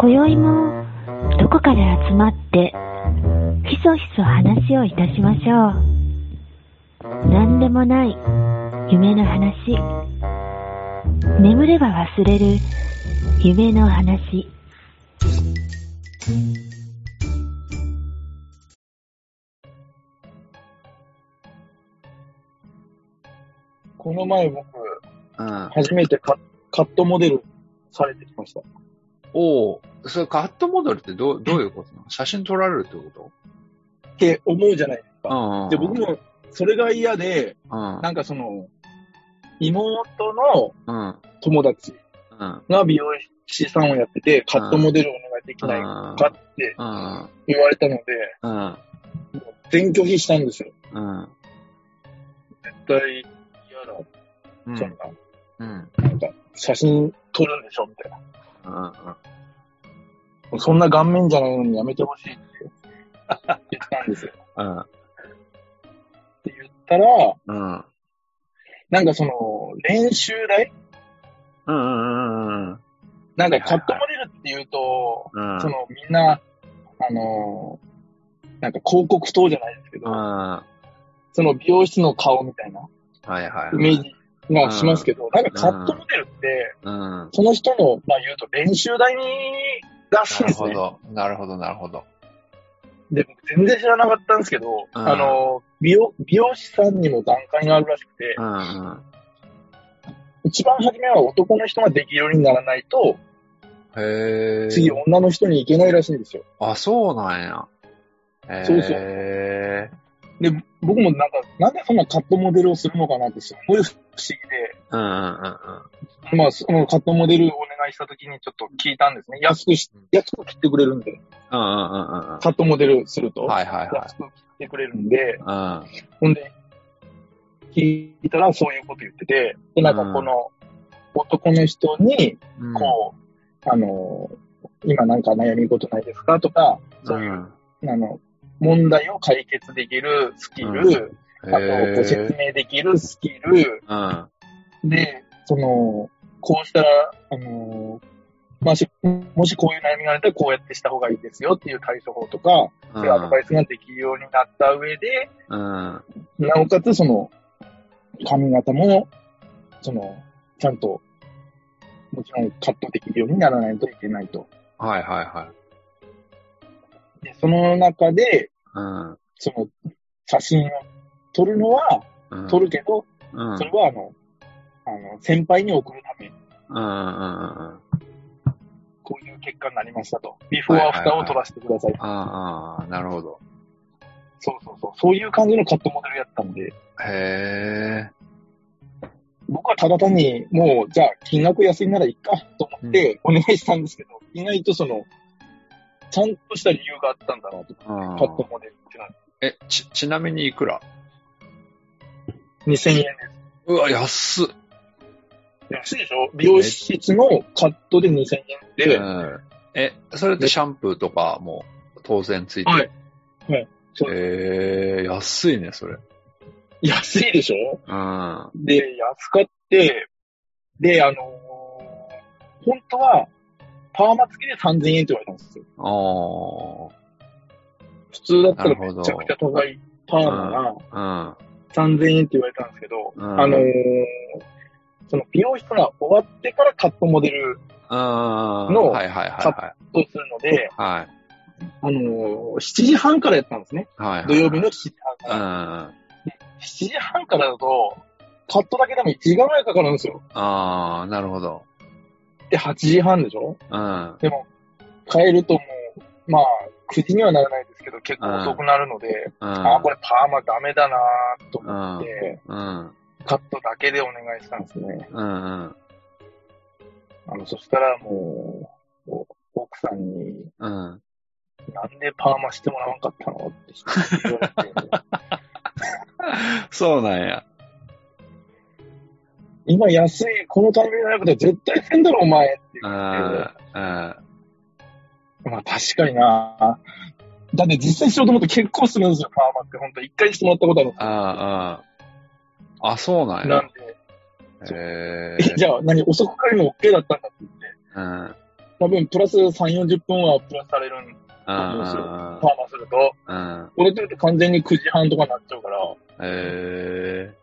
今宵もどこかで集まってひそひそ話をいたしましょう。何でもない夢の話。眠れば忘れる夢の話。この前僕、うん。初めてカカットモデルされてきました。おお、それカットモデルってどう、どういうことなの？写真撮られるってこって思うじゃないですとか。うん。で、僕。もそれが嫌で、うん。なんかその、妹のうん。友達うん。が美容師さんをやってて、カットモデルお願いできないかってうん。言われたので、うん。全拒否したんですよ。うん。絶対嫌だ。うん。そんな、うん。なんか、写真撮るんでしょみたいな。うん。そんな顔面じゃないのにやめてほしいって言ったんですよ。うん。って言ったら、うん。なんかその、練習台？うん。うん。うん。なんかカットモデルって言うと、うん。そのみんな、あのーなんか広告塔じゃないですけど、うん。はその美容室の顔みたいないはい。イメージがしますけど、なんかカットモデルって、うん。その人の、まあ言うと練習台にらしいんなですね。るほど。なるほど、なるほど。で、僕全然知らなかったんですけど、うんあのー美容、美容師さんにも段階があるらしくてう、ん。うん。一番初めは男の人ができるようにならないと、へえ。次女の人に行けないらしいんですよ。あ、そうなんや。そうそうで、僕もなんか、なんでそんなカットモデルをするのかなってすごい不思議で、うんうんうんまあ、そのカットモデルをお願いしたときにちょっと聞いたんですね。安くし、安く切ってくれるんで、うん。うんうんうんうん。カットモデルすると。はいはいは安く切ってくれるんで、い。うん。ほんで、聞いたらそういうこと言ってて、で、なんかこの男の人に、うんこう、あの、今なんか悩み事ないですか？とか、そういう、んあの、問題を解決できるスキル、うんあと、ご説明できるスキル、うん。で、その、こうしたら、あのーまあし、もしこういう悩みがあったらこうやってした方がいいですよっていう対処法とか、そういうアドバイスができるようになった上で、うん。なおかつその、髪型も、その、ちゃんと、もちろんカットできるようにならないといけないと。はいはいはで、その中で、い。うん。その、写真を撮るのはうん撮るけど、うん。それはあの、あの、先輩に送るため、うんうんうん。こういう結果になりましたと。ビフォーアフターを撮らせてください。ああ、なるほど。そうそうそう。そういう感じのカットモデルやったんで、へえ。僕はただ単に、もう、じゃあ、金額安いならいいか、と思ってお願いしたんですけど、意外とその、ちゃんとした理由があったんだなと。うんカットモデルってのはえ、ち、ちなみにいくら？2000円でうわ、安っ。す。安いでしょ？美容室のカットで2000円で、うんえ、それってシャンプーとかも当然ついてはいる。はいそうええ安いね、それ。安いでしょ？うん。で、安かって、で、あのー本当は、パーマ付きで3000円って言われたんですよ。あ普通だったらめちゃくちゃ高いパーマがあ。3000円って言われたんですけど、うんあのーその美容室が終わってからカットモデルうん。うん。のはいはいはとするので。あのー7時半からやったんですね。はいはい。土曜日の7時半かうん。ら。あ7時半からだと、カットだけでも1時間ぐらいかかるんですよ。あー、なるほど。で、8時半でしょ？うん。でも、帰るともう、まあ、9時にはならないですけど、結構遅くなるので、うん。ああ、これパーマダメだなと思って、うん。カットだけでお願いしたんですね。うん。うん。あの、そしたらもう、お奥さんに、うん。なんでパーマしてもらわなかったの？って言われて、そうなんや。今安い、このタイミングじゃなくて絶対せんだろ、お前ってうん。言うん。って、まあ確かになだって実際しようと思って結構するんですよ、パーマって。本当一回してもらったことあるんですよ。ああ。あ、そうなんや。なんで、へえじゃあ何遅く帰るの OK だったんだって言って、うん。多分プラス3、40分はプラスされるん、うん。パーマすると。うん。これとると完全に9時半とかになっちゃうから、えうわ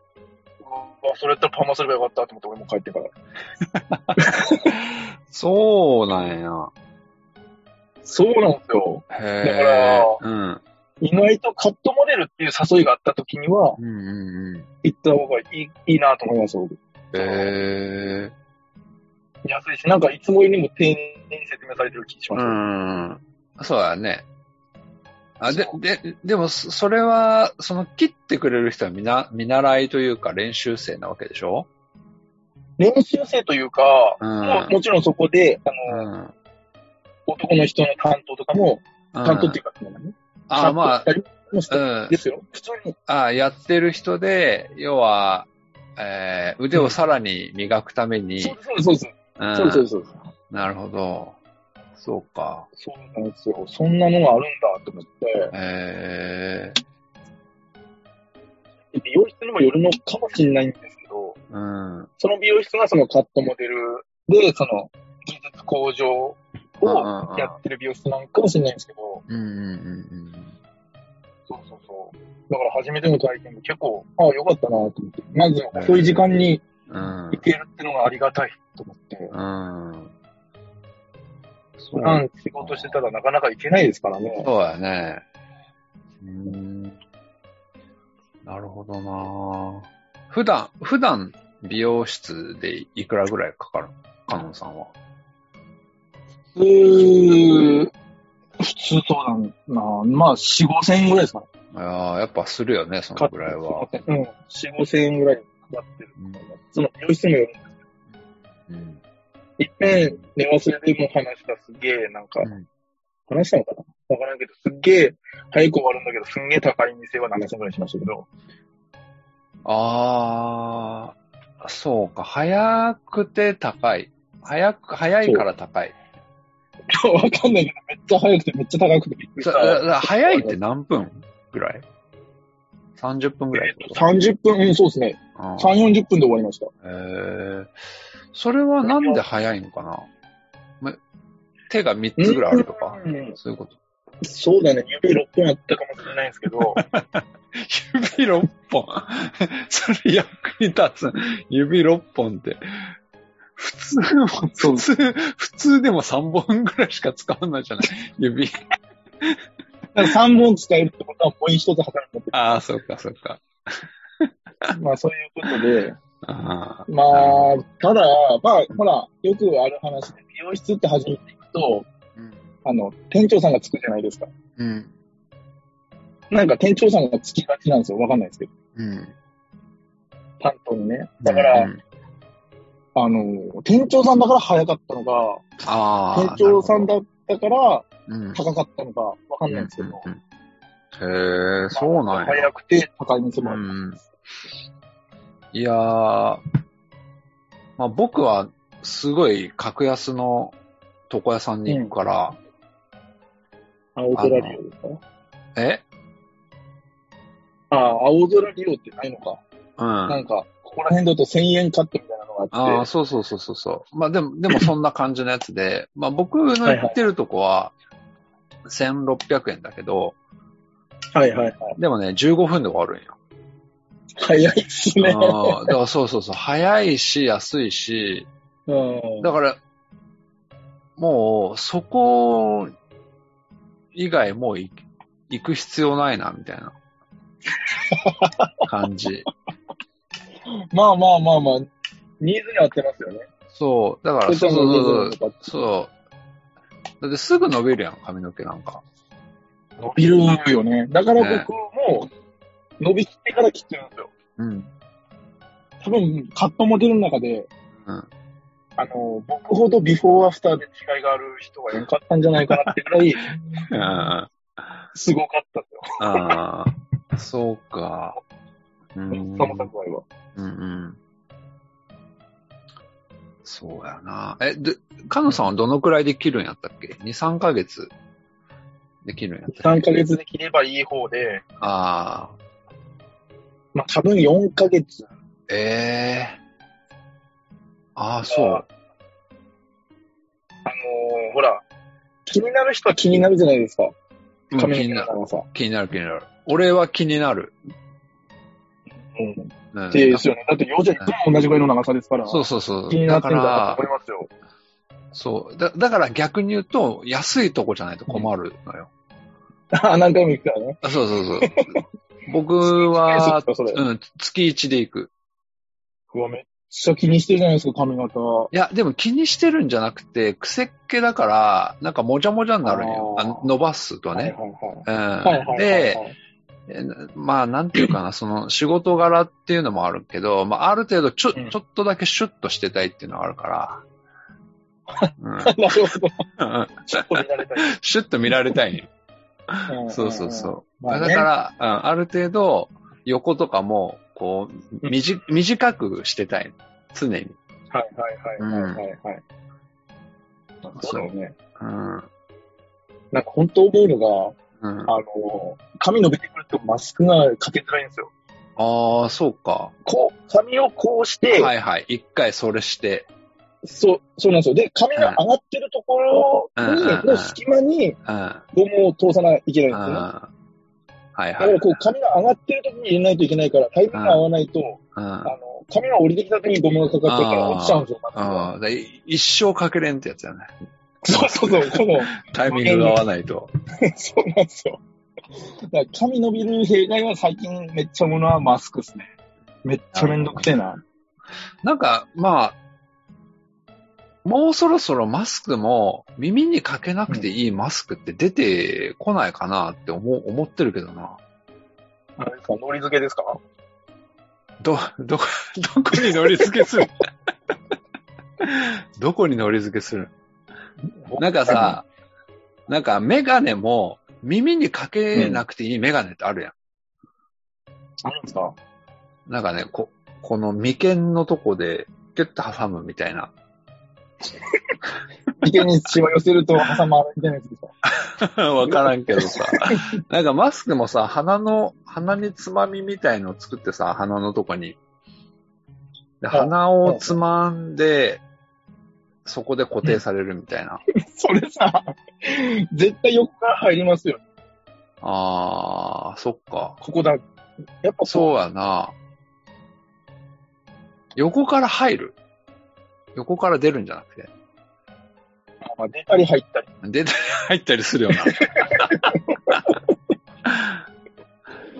それやったらパーマすればよかったと思って俺も帰ってから。ー、そうなんや。そうなんですよ。へだからー。うん。意外とカットモデルっていう誘いがあった時には、うんうんうん。行った方がいいいいなと思います、僕。え安いし、なんかいつもよりも丁寧に説明されてる気がしー。ます。うん。そうだね。あ、でそ、で、でも、そそれは、その、切ってくれる人はみな、見習いというか練習生なわけでしょ？練習生というか、うんももちろんそこで、あうの、ん。男の人の担当とかも、担当ってう。いうんか、そのね、あ、まあ、うんですよ。普通に。あやってる人で、要は、えー腕をさらに磨くために、そうそうです。うんそうそうです。なるほど。そうか。そうなんですよ。そんなのがあるんだと思って、え美容室にもよるのかもしれないんですけど、ー、うん。その美容室がそのカットモデルで、その技術向上をやってる美容室なんかもしれないんですけど、うんうんうんそうそうそう。だから初めての体験で結構、ああ、よかったなと思って。まず、そういう時間にうん。行けるってのがありがたいと思って。うん。普段仕事してたらなかなか行けないですからね。そうやね。うん。なるほどな普段、普段美容室でいくらぐらいかかるカノンさんは。普通、普通そうだな。まあ、4、5千円ぐらいですかね。いやーやっぱするよね、そのぐらいは。うん。4、5千円ぐらいかかってる。その美容室にもよるんですうん。いっぺん、寝忘れでも話したすげえ、なんか、うん話したのかな？わからんけど、すっげえ、早く終わるんだけど、すんげえ高い店は7000ぐらいしましたけど、あー、そうか。早くて高い。早く、早いから高い。わかんないけど、めっちゃ早くてめっちゃ高くてびっくりした。早いって何分ぐらい ?30 分ぐらいってこと？30分、うん、そうですね。うん3、40分で終わりました。えー、それはなんで早いのかな？ま手が3つぐらいあるとか？うんそういうこと？そうだね、指6本あったかもしれないんですけど、指6本？それ役に立つ？指6本って。普通も、普通、普通でも3本ぐらいしか使わないじゃない？指。だから3本使えるってことはもう一つ測るんだって。ああ、そうか、そうか。まあそういうことで、あまあ、ただ、まあ、ほら、よくある話で、美容室って初めて行くと、うん。あの、店長さんがつくじゃないですか。うん。なんか店長さんがつきがちなんですよ。わかんないですけど。うん。担当にね。だから、うん、あの、店長さんだから早かったのか、ああ。店長さんだったからうん。高かったのか、わかんないんですけど。うんうんへえ、そうなんや。早くて高い店もある。うん。いやー、まあ僕はすごい格安の床屋さんに行くから、青空利用ですか？え？ああ、青空利用ってないのか。うん。あなんか、ここら辺だと1000円カットみたいなのがあって。そうそうそうそうそう。まあでも、でもそんな感じのやつで、まあ僕の行ってるとこは1600円だけど、はいはいはい。でもね、15分で終わるんよ。早いっすね。だからそうそうそう、早いし、安いし、うん。だから、もう、そこ以外もうい行く必要ないな、みたいな感じ。まあまあまあまあ、ニーズに合ってますよね。そう。だから、そそううそうそうそう。だってすぐ伸びるやん、髪の毛なんか。伸びるよね。だからね僕も、伸びきってから切ってるんですよ。うん。多分、カットモデルの中で、うん。あの、僕ほどビフォーアフターで違いがある人がいなかったんじゃないかなってぐらい、あ すごかったですよ。あー、そうか。うん。サモさん具合は。うんうん。そうやな。え、で、カノさんはどのくらいで切るんやったっけ ?2、3ヶ月で切るんやったっ3けヶ月で切ればいい方で、ああ、まあ多分4ヶ月。ええああ、そう。あのーほら、気になる人は気になるじゃないですか。うん髪気になる。気になる気になる。俺は気になる。うん。うんですよね。だって、幼児はいつも同じぐらいの長さですから。そうそうそう。気になってるんだと思い、ますよ。そう。だだから逆に言うと、安いとこじゃないと困るのよ。あ、何回も行くからね。あそうそうそう。僕は。うん、月1で行く。うわ、めっちゃ気にしてるじゃないですか、髪型。いや、でも気にしてるんじゃなくて、癖っ気だから、なんかもじゃもじゃになるんよ。あ伸ばすとね。で、えまあ、なんていうかな、その仕事柄っていうのもあるけど、まあ、ある程度ちょ、うんちょっとだけシュッとしてたいっていうのがあるから。うんなるほど。うんちょっと見られたい。シュッと見られたい そうそうそう。まあねだから、うん、ある程度、横とかも、こう、みじ、短くしてたい。常に。はいはいはいはいはいはい。そうだよね。うん。なんか本当思うのが、うん。あの、髪伸びてくるとマスクがかけづらいんですよ。ああ、そうか。こう、髪をこうして、はいはい。一回それして。そう、そうなんですよ。で、髪が上がってるところに、の隙間に。ゴムを通さないといけないんですよね。はいはい。だからこう、髪が上がってる時に入れないといけないから、タイミングが合わないと、うん。あの、髪が降りてきた時にゴムがかかっちゃうから落ちちゃうんですよ、ああ、だ一生かけれんってやつやね。そうそうそう、この、タイミングが合わないと。そうなんですよ。だから髪伸びる弊害は最近めっちゃものはマスクですね。めっちゃめんどくせえな。なんか、まあ、もうそろそろマスクも耳にかけなくていいマスクって出てこないかなって思う思ってるけどな。あれですか、ノリ付けですかど、どこ、どこに乗り付けする？どこに乗り付けする？なんか、さ、なんかメガネも耳にかけなくていいメガネってあるやん。あるんですか？なんかね、こ、この眉間のとこでキュッと挟むみたいな。眉間に血を寄せると挟まるみたいなやつですか？わからんけどさ。なんかマスクもさ、鼻の、鼻につまみみたいのを作ってさ、鼻のとこに。ではい鼻をつまんで、そこで固定されるみたいな。それさ、絶対横から入りますよ。あー、そっか。ここだ。やっぱそうやな。横から入る横から出るんじゃなくて。まあ、出たり入ったり。出たり入ったりするよな。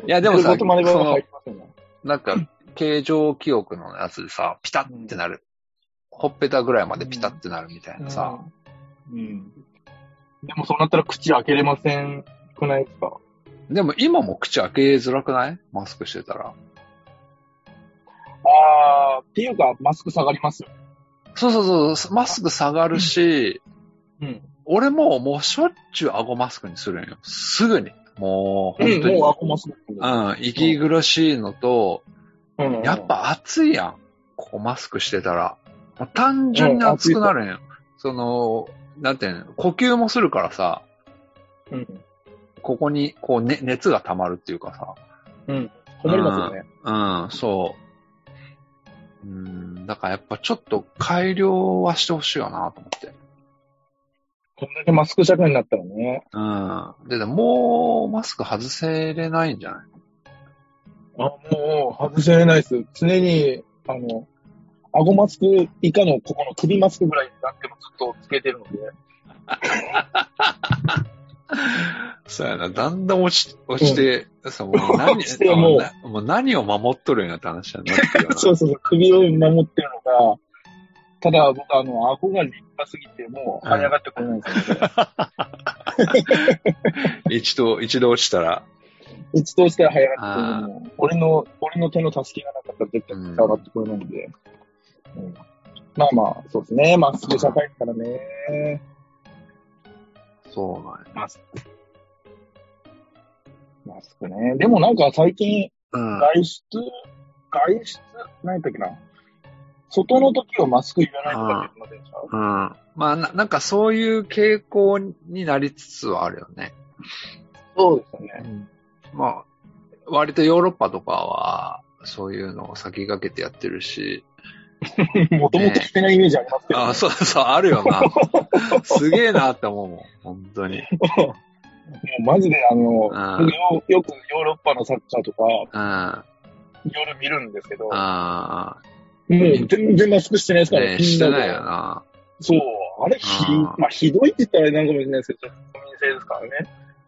いや、でもさ、その。なんか、形状記憶のやつでさ、ピタってなる。ほっぺたぐらいまでピタってなるみたいなさ。うん。うん。でもそうなったら口開けれませんくないですか？でも今も口開けづらくない？マスクしてたら。あー、っていうか、マスク下がりますよ。そうそうそう、マスク下がるし、うん。俺ももうしょっちゅう顎マスクにするんよ。すぐに。もう、うん、本当に。もう顎マスク。うん、息苦しいのと、うん。やっ、ぱ暑いやん。ここマスクしてたら。単純に暑くなるんよ。その、なんていうの、呼吸もするからさ、うん。ここに、こう、ね、熱が溜まるっていうかさ。うん。こもりますよね。うん、そう。うん、だからやっぱちょっと改良はしてほしいよなと思って。こんだけマスク社会になったらね。うん。で、でもう、マスク外せれないんじゃない？あ、もう、外せれないです。常に、あの、顎マスク以下のここの首マスクぐらいになってもずっとつけてるので。そうやな、だんだん落ち、落ちて、そうもう何、落ちてもうなもう何を守っとるんやって話になって。そうそうそう、首を守ってるのが、ただ僕あの、顎が立派すぎて、もう、這い上がってこれないんですよ、ね。一度、一度落ちたら、一度したら這い上がって俺の、俺の手の助けがなかったら絶対うん上がってこれないんで。うんまあまあ、そうですね。マスク社会だからね。そうなんや。マスク。マスクね。でもなんか最近、うん。外出、外出、何やったっけな。外の時はマスクいらないとかって言ってませんでした？うん。まあな、なんかそういう傾向になりつつはあるよね。そうですよね。まあ、割とヨーロッパとかは、そういうのを先駆けてやってるし、もともとしてないイメージありますけど、ね。あ、そうそう、あるよな。すげえなって思うもん、本当に。も うマジであの、僕よよくヨーロッパのサッカーとか、うん。夜見るんですけど、もあう全然マスクしてないですあ、からねしてないよな。そう。あれひまあひどいって言ったらなんかもしれないですけど、国民性ですからね。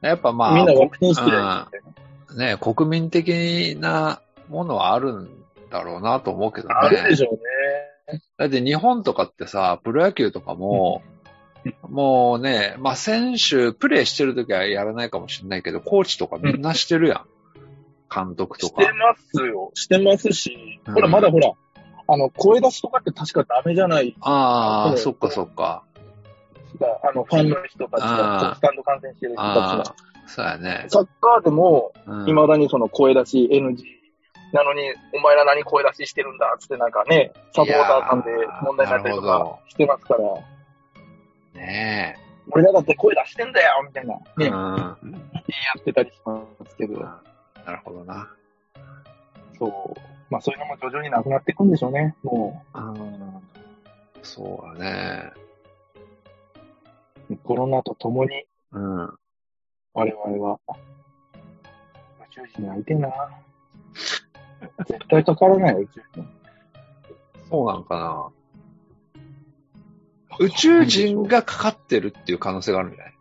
やっぱまあ、みんなワクチン好きだよみたいな。ね、国民的なものはあるんだろうなと思うけどね。あるでしょうね。だって日本とかってさ、プロ野球とかも、もうね、まあ選手、プレーしてるときはやらないかもしれないけど、コーチとかみんなしてるやん。監督とかして。ますよ。してますし、うんほら、まだほら、あの、声出しとかって確かダメじゃない？ああ、そっかそっか。あの、ファンの人たちあが、ースタンド観戦してる人たちが。、そうやね。サッカーでも、うん未だにその声出し NG なのに、お前ら何声出ししてるんだっつってなんかね、サポーターさんで問題になったりとかしてますから、ね俺らだって声出してんだよみたいな、え。ね、うん。やってたりしますけど、なるほどな。そう。まあそういうのも徐々になくなっていくんでしょうね、もうん。そうだね。う。コロナとともにうん。我々は、宇宙人に会いてえな。絶対かからないよ、宇宙人。そうなんかな。宇宙人がかかってるっていう可能性があるんじゃない？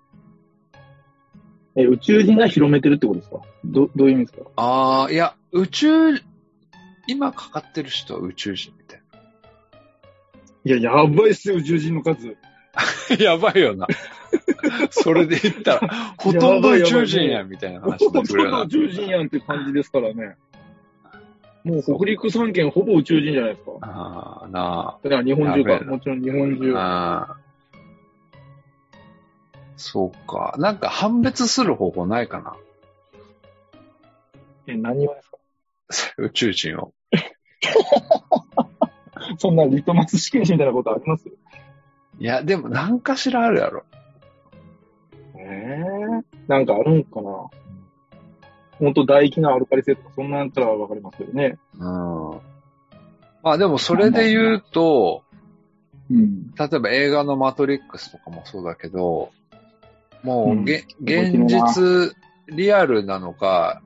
え、宇宙人が広めてるってことですか？ど、どういう意味ですか？ああ、いや、宇宙、今かかってる人は宇宙人みたいいや、やばいっすよ、宇宙人の数。な。やばいよな。それで言ったら、ほとんど宇宙人や、みたいな話ほとんど宇。宙人やんって感じですからね。もう北陸三県ほぼ宇宙人じゃないですか。ああ、なだから日本中か。もちろん日本中。あ。ああ。そうか。なんか判別する方法ないかなえ、何をですか？宇宙人を。そんなリトマス試験紙みたいなことあります？いや、でも何かしらあるやろ。ええなんかあるんかな？本当唾液のアルカリ性とか、そんなんやったらわかりますけどね。うん。まあでもそれで言うと、うん。例えば映画のマトリックスとかもそうだけど、もうげ、うん現実、リアルなのか、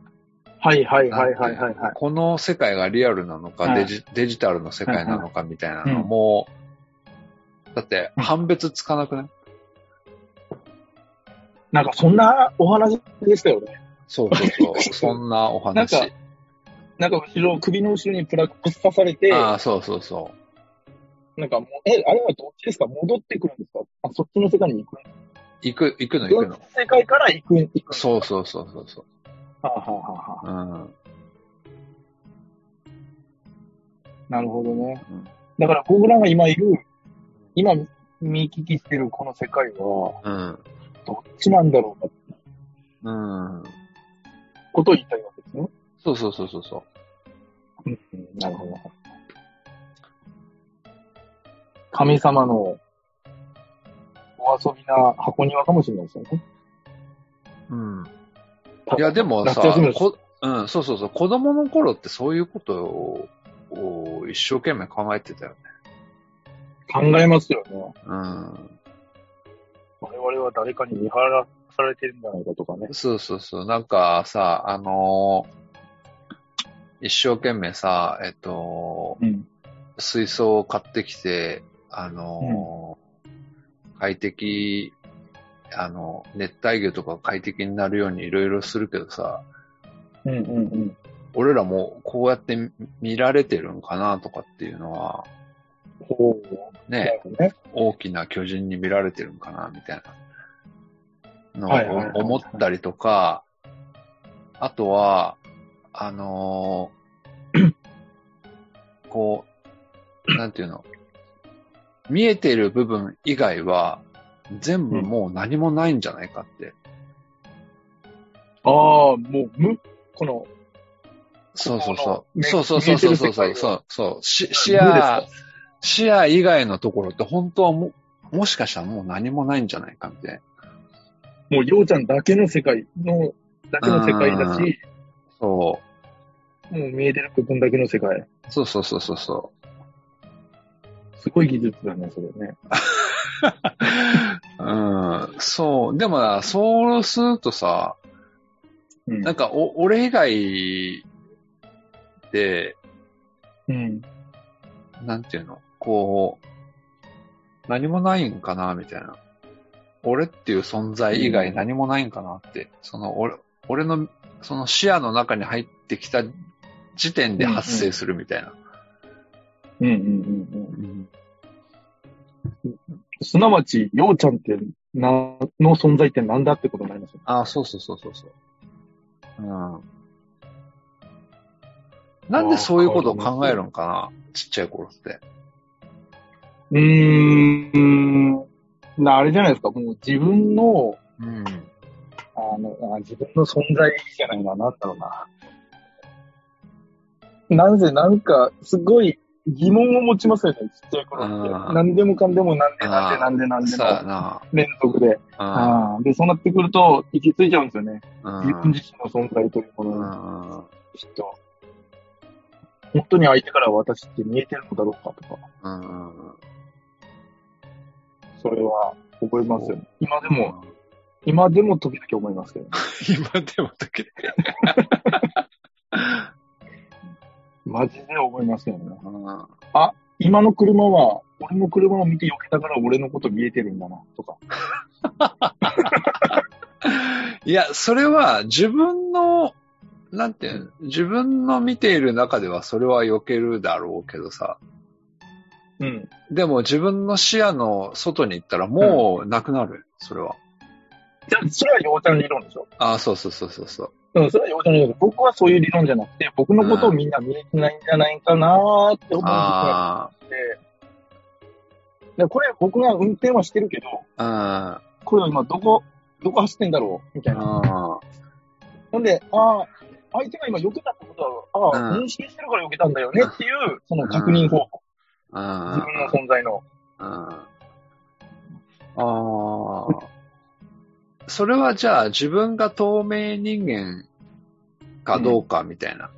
はいはいはいはいはい、はい。この世界がリアルなのか、はいデジデジタルの世界なのかみたいなのうんも、だって判別つかなくない？なんかそんなお話でしたよね。そうそうそう。そんなお話。なんかなんか後ろ、首の後ろにプラグ刺されて、ああ、そうそうそなんかもう、え、あれはどっちですか？戻ってくるんですか？あ、そっちの世界に行くう。行く、行くの行くの。世界から行く、行く。そうそうそうそうそはあ、はあはあはあ、う。うん。なるほどねうん。だから僕らが今いる、今見聞きしてるこの世界は、うん。どっちなんだろうかうん。ことを言いたいわけですね。そうそうそうそうそう。うん、なるほど。神様のお遊びな箱庭かもしれないですよね。うん。いや、でもさうん、そうそうそう、子供の頃ってそういうことをを一生懸命考えてたよね。考えますよね。うん。我々は誰かに見張らされてるんじゃないかとかね。そうそうそう、なんかさ、あのー一生懸命さ、えっと、うん。水槽を買ってきて、あのー快適、あの、熱帯魚とか快適になるようにいろいろするけどさ、うんうんうん。俺らもこうやって見見られてるんかなとかっていうのは、ね、ね。大きな巨人に見られてるんかなみたいなの思ったりとか、あとは、あのー こう、なんていうの、見えてる部分以外は、全部もう何もないんじゃないかって。ああ、もう、む、この、そうそうこそう。のそうそうそうそうそうそうそうそう。し視野、視野以外のところって本当はも、もしかしたらもう何もないんじゃないかみたいな。もう、ようちゃんだけの世界の、だけの世界だし、そもう見えてる部分だけの世界。う。そうそうそうそうそすごい技術だね、それね。うん。そう。でもな、そうするとさ、うんなんか、お、俺以外で、うん。なんていうの？こう、何もないんかなみたいな。俺っていう存在以外何もないんかなって。その、俺、俺の、その視野の中に入ってきた時点で発生するみたいな。うんうんうんうん。すなわち、ようちゃんって、な、の存在ってなんだってことになりますよね。ああ、そうそうそうそうそう。うん。なんでそういうことを考えるんかなちっちゃい頃って。うーん。な、あれじゃないですか。もう自分の、うん。あの、あ自分の存在じゃないな、なんだろうな。なぜ、なんか、すごい疑問を持ちますよね、ちっちゃい頃って。うん何でもかんでもなんでなんでなんでなんで。連続で。で、そうなってくると、行き着いちゃうんですよね。うん自分自身の存在というもうのに、ん。きっと。本当に相手から私って見えてるのだろうかとか、うん。それは覚えますよね。今でも、今でも時々思いますけど、ね、今でもだけで。マジで思いますよね。うん今の車は、俺の車を見て避けたから俺のこと見えてるんだな、とか。いや、それは自分の、なんていうの自分の見ている中ではそれは避けるだろうけどさ。うん。でも自分の視野の外に行ったらもうなくなる。それは。じゃあ、それはようちゃん理論でしょ？ああ、そうそうそうそうそう。うん、それはようちゃん理論で僕はそういう理論じゃなくて、僕のことをみんな見えてないんじゃないかなーって思うああって、でこれ僕が運転はしてるけど、あ、これは今どこ、どこ走ってんだろう？みたいな。あほんで、ああ、相手が今避けたってことは、ああ、うん認識してるから避けたんだよねっていう、その確認方法。あ、自分の存在の。ああ。それはじゃあ自分が透明人間かどうかみたいな。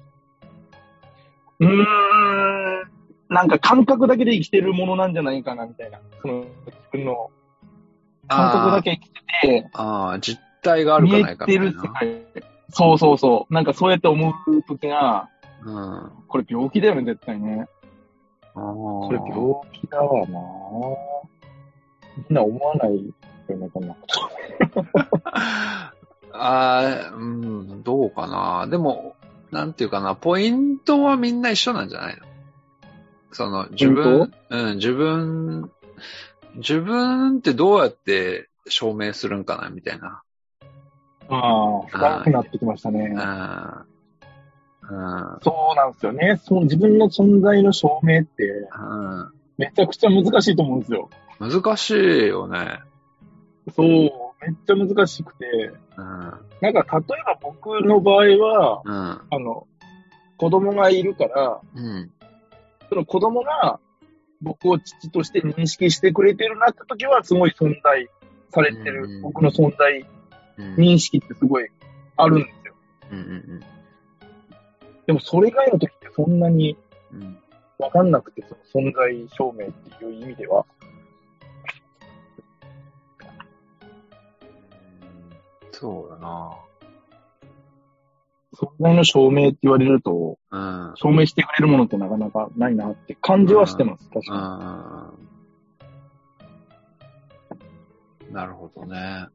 うーん、なんか感覚だけで生きてるものなんじゃないかな、みたいな。その、自分の感覚だけ生きてて、ああ、実体があるか見えないかみたいな。てる世界。そうそうそう。なんかそうやって思うときが、うん。あこれ病気だよね、絶対ね。あ。これ病気だわなみんな思わないよね、こんなこと。ああ、うん、どうかな。でも、なんていうかな、ポイントはみんな一緒なんじゃないの？その、自分ン、うん、自分、自分ってどうやって証明するんかな、みたいな。ああ、深くなってきましたね。うん。うん。そうなんですよね。その自分の存在の証明って、うんめちゃくちゃ難しいと思うんですよ。難しいよね。そう、めっちゃ難しくて。うん。なんか、例えば僕の場合は、うん。あの、子供がいるから、うん。その子供が僕を父として認識してくれてるなって時は、すごい存在されてる、うん僕の存在うん。認識ってすごいあるんですよ。うん。うん。でもそれ以外の時ってそんなにうん。わかんなくて、その存在証明っていう意味では。そうだな。存在の証明って言われると、うん。証明してくれるものってなかなかないなって感じはしてます、確かうん。なるほどね。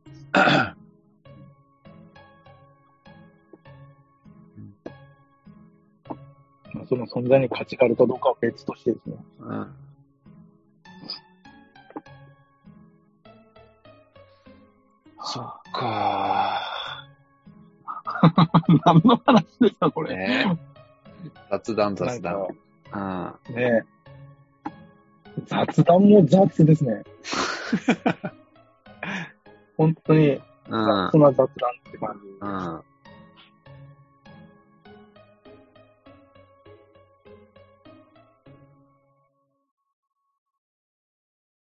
その存在に価値があるかどうかは別としてですね。うん。そっか 何の話ですか、これ。ね雑談雑談。うん。かね雑談も雑ですね。本当にうん。雑な雑談って感じ。うん。